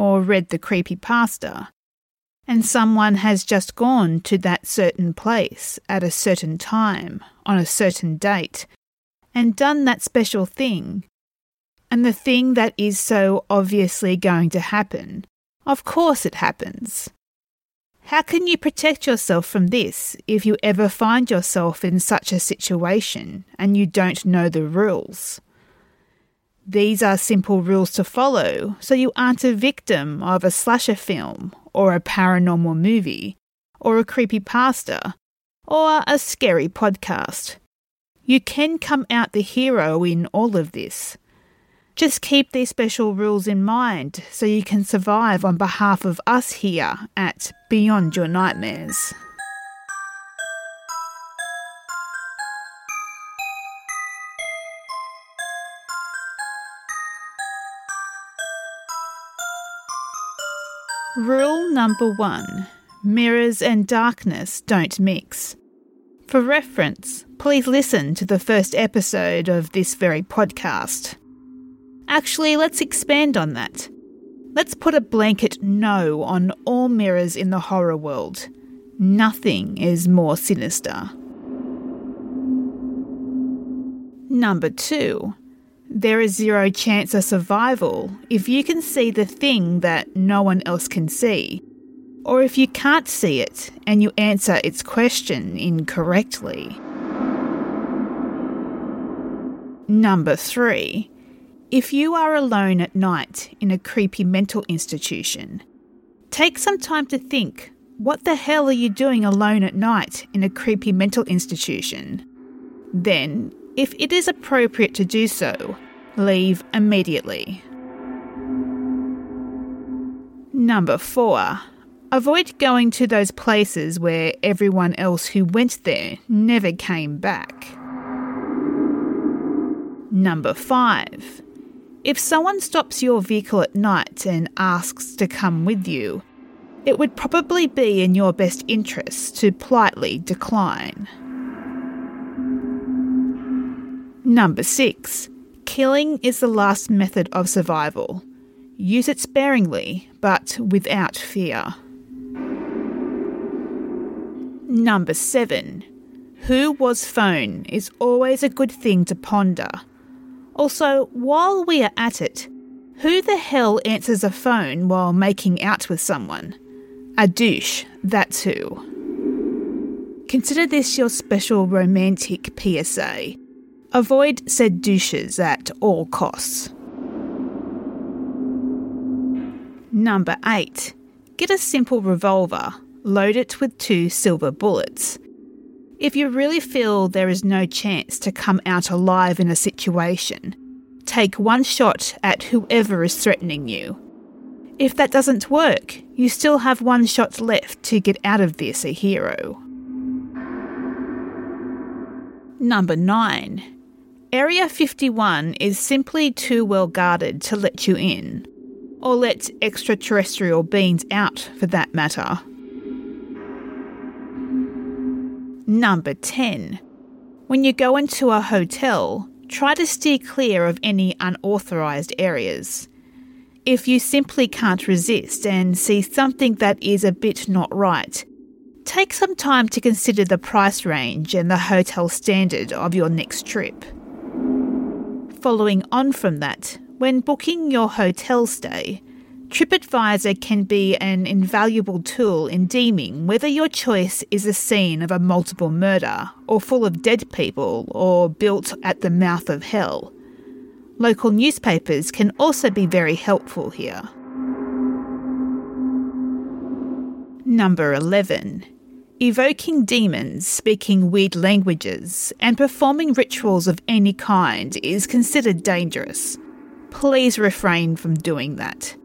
or read the creepy pasta, and someone has just gone to that certain place at a certain time on a certain date and done that special thing. And the thing that is so obviously going to happen, of course it happens. How can you protect yourself from this if you ever find yourself in such a situation and you don't know the rules? These are simple rules to follow so you aren't a victim of a slasher film or a paranormal movie or a creepy pasta or a scary podcast. You can come out the hero in all of this. Just keep these special rules in mind so you can survive on behalf of us here at Beyond Your Nightmares. Rule number one mirrors and darkness don't mix. For reference, please listen to the first episode of this very podcast. Actually, let's expand on that. Let's put a blanket no on all mirrors in the horror world. Nothing is more sinister. Number two, there is zero chance of survival if you can see the thing that no one else can see, or if you can't see it and you answer its question incorrectly. Number three, if you are alone at night in a creepy mental institution, take some time to think what the hell are you doing alone at night in a creepy mental institution? Then if it is appropriate to do so, leave immediately. Number 4. Avoid going to those places where everyone else who went there never came back. Number 5. If someone stops your vehicle at night and asks to come with you, it would probably be in your best interest to politely decline. Number 6. Killing is the last method of survival. Use it sparingly, but without fear. Number 7. Who was phone is always a good thing to ponder. Also, while we are at it, who the hell answers a phone while making out with someone? A douche, that's who. Consider this your special romantic PSA. Avoid said douches at all costs. Number 8. Get a simple revolver. Load it with two silver bullets. If you really feel there is no chance to come out alive in a situation, take one shot at whoever is threatening you. If that doesn't work, you still have one shot left to get out of this a hero. Number 9. Area 51 is simply too well guarded to let you in, or let extraterrestrial beings out for that matter. Number 10. When you go into a hotel, try to steer clear of any unauthorised areas. If you simply can't resist and see something that is a bit not right, take some time to consider the price range and the hotel standard of your next trip. Following on from that, when booking your hotel stay, TripAdvisor can be an invaluable tool in deeming whether your choice is a scene of a multiple murder, or full of dead people, or built at the mouth of hell. Local newspapers can also be very helpful here. Number 11. Evoking demons, speaking weird languages, and performing rituals of any kind is considered dangerous. Please refrain from doing that,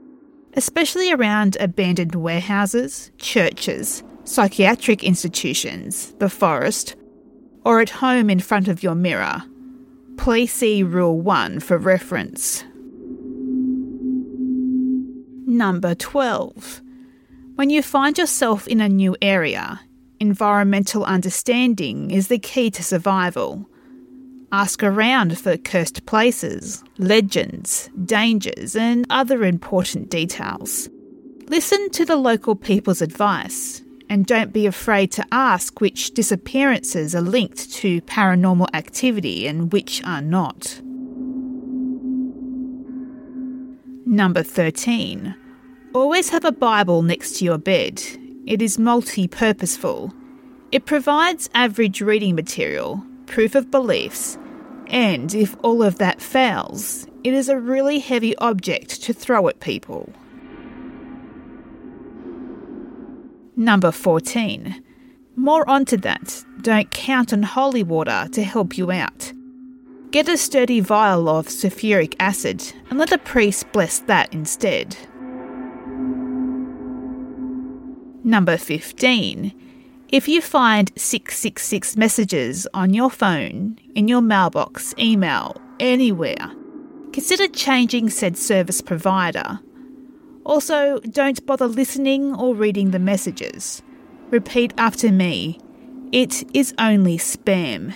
especially around abandoned warehouses, churches, psychiatric institutions, the forest, or at home in front of your mirror. Please see Rule 1 for reference. Number 12. When you find yourself in a new area, environmental understanding is the key to survival. Ask around for cursed places, legends, dangers, and other important details. Listen to the local people's advice and don't be afraid to ask which disappearances are linked to paranormal activity and which are not. Number 13. Always have a Bible next to your bed. It is multi purposeful. It provides average reading material, proof of beliefs, and if all of that fails, it is a really heavy object to throw at people. Number 14. More onto that, don't count on holy water to help you out. Get a sturdy vial of sulfuric acid and let a priest bless that instead. Number 15. If you find 666 messages on your phone, in your mailbox, email, anywhere, consider changing said service provider also, don't bother listening or reading the messages. Repeat after me it is only spam.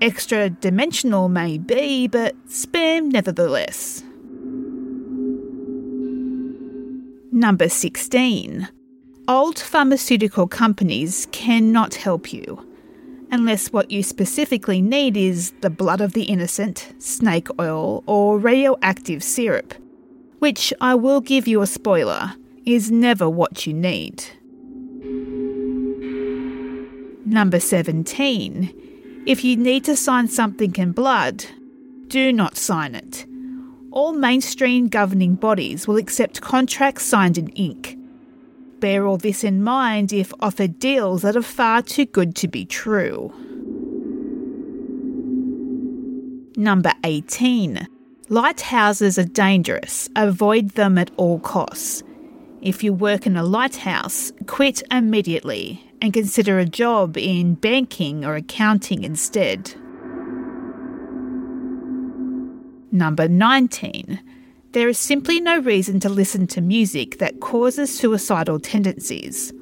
Extra dimensional may be, but spam nevertheless. Number 16. Old pharmaceutical companies cannot help you unless what you specifically need is the blood of the innocent, snake oil, or radioactive syrup which I will give you a spoiler, is never what you need. Number 17. If you need to sign something in blood, do not sign it. All mainstream governing bodies will accept contracts signed in ink. Bear all this in mind if offered deals that are far too good to be true. Number 18. Lighthouses are dangerous. Avoid them at all costs. If you work in a lighthouse, quit immediately and consider a job in banking or accounting instead. Number 19. There is simply no reason to listen to music that causes suicidal tendencies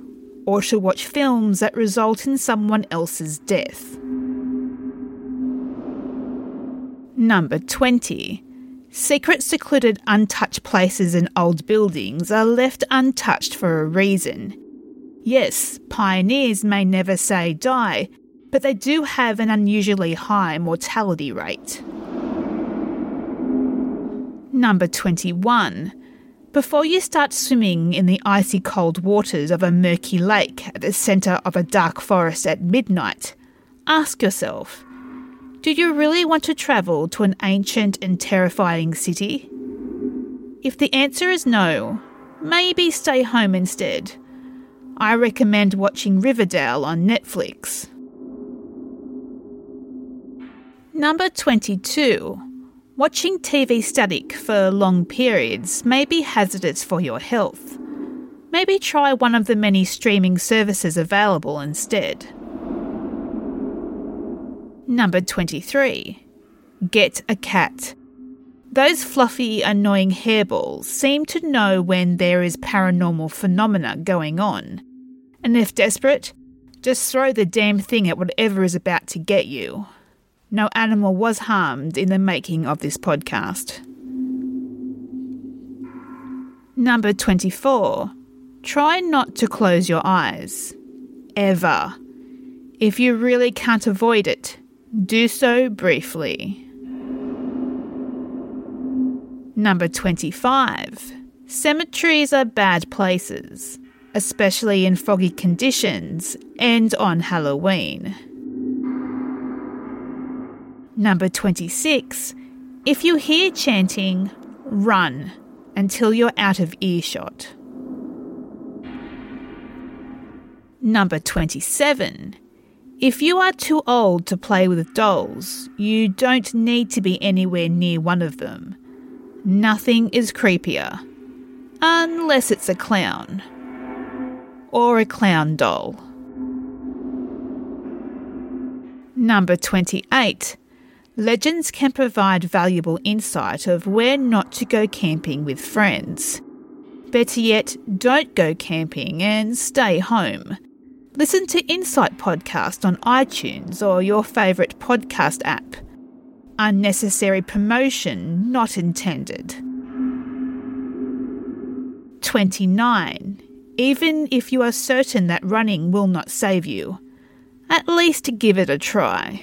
or to watch films that result in someone else's death. Number 20. Secret, secluded, untouched places in old buildings are left untouched for a reason. Yes, pioneers may never say die, but they do have an unusually high mortality rate. Number 21. Before you start swimming in the icy cold waters of a murky lake at the centre of a dark forest at midnight, ask yourself do you really want to travel to an ancient and terrifying city? If the answer is no, maybe stay home instead. I recommend watching Riverdale on Netflix. Number 22. Watching TV static for long periods may be hazardous for your health. Maybe try one of the many streaming services available instead. Number 23. Get a cat. Those fluffy, annoying hairballs seem to know when there is paranormal phenomena going on. And if desperate, just throw the damn thing at whatever is about to get you. No animal was harmed in the making of this podcast. Number 24. Try not to close your eyes. Ever. If you really can't avoid it, do so briefly. Number 25. Cemeteries are bad places, especially in foggy conditions and on Halloween. Number 26. If you hear chanting, run until you're out of earshot. Number 27. If you are too old to play with dolls, you don't need to be anywhere near one of them. Nothing is creepier. Unless it's a clown. Or a clown doll. Number 28. Legends can provide valuable insight of where not to go camping with friends. Better yet, don't go camping and stay home. Listen to Insight Podcast on iTunes or your favourite podcast app. Unnecessary promotion not intended. 29. Even if you are certain that running will not save you, at least give it a try.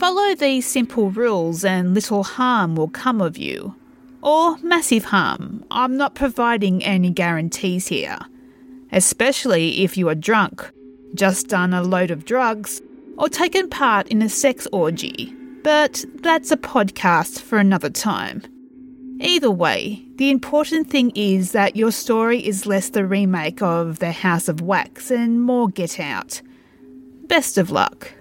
Follow these simple rules and little harm will come of you. Or massive harm. I'm not providing any guarantees here. Especially if you are drunk, just done a load of drugs, or taken part in a sex orgy. But that's a podcast for another time. Either way, the important thing is that your story is less the remake of The House of Wax and more Get Out. Best of luck.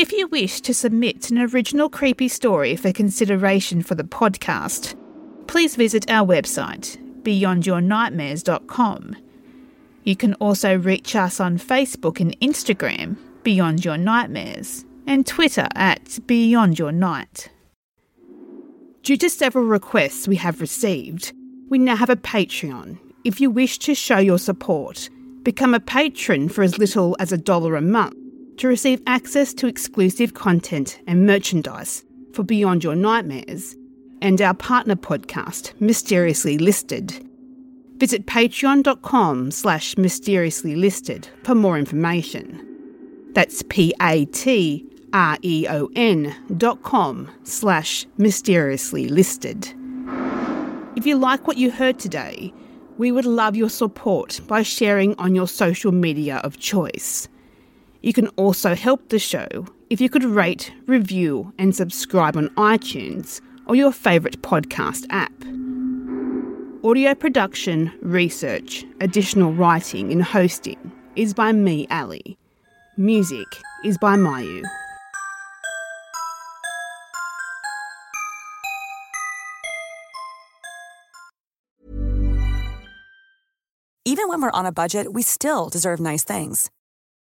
If you wish to submit an original creepy story for consideration for the podcast, please visit our website, beyondyournightmares.com. You can also reach us on Facebook and Instagram, Beyond Your Nightmares and Twitter at Beyond Your Night. Due to several requests we have received, we now have a Patreon. If you wish to show your support, become a patron for as little as a dollar a month to receive access to exclusive content and merchandise for Beyond Your Nightmares and our partner podcast, Mysteriously Listed. Visit patreon.com slash mysteriously listed for more information. That's P-A-T R-E-O-N dot com slash mysteriously listed. If you like what you heard today, we would love your support by sharing on your social media of choice. You can also help the show if you could rate, review, and subscribe on iTunes or your favourite podcast app. Audio production, research, additional writing, and hosting is by me, Ali. Music is by Mayu. Even when we're on a budget, we still deserve nice things.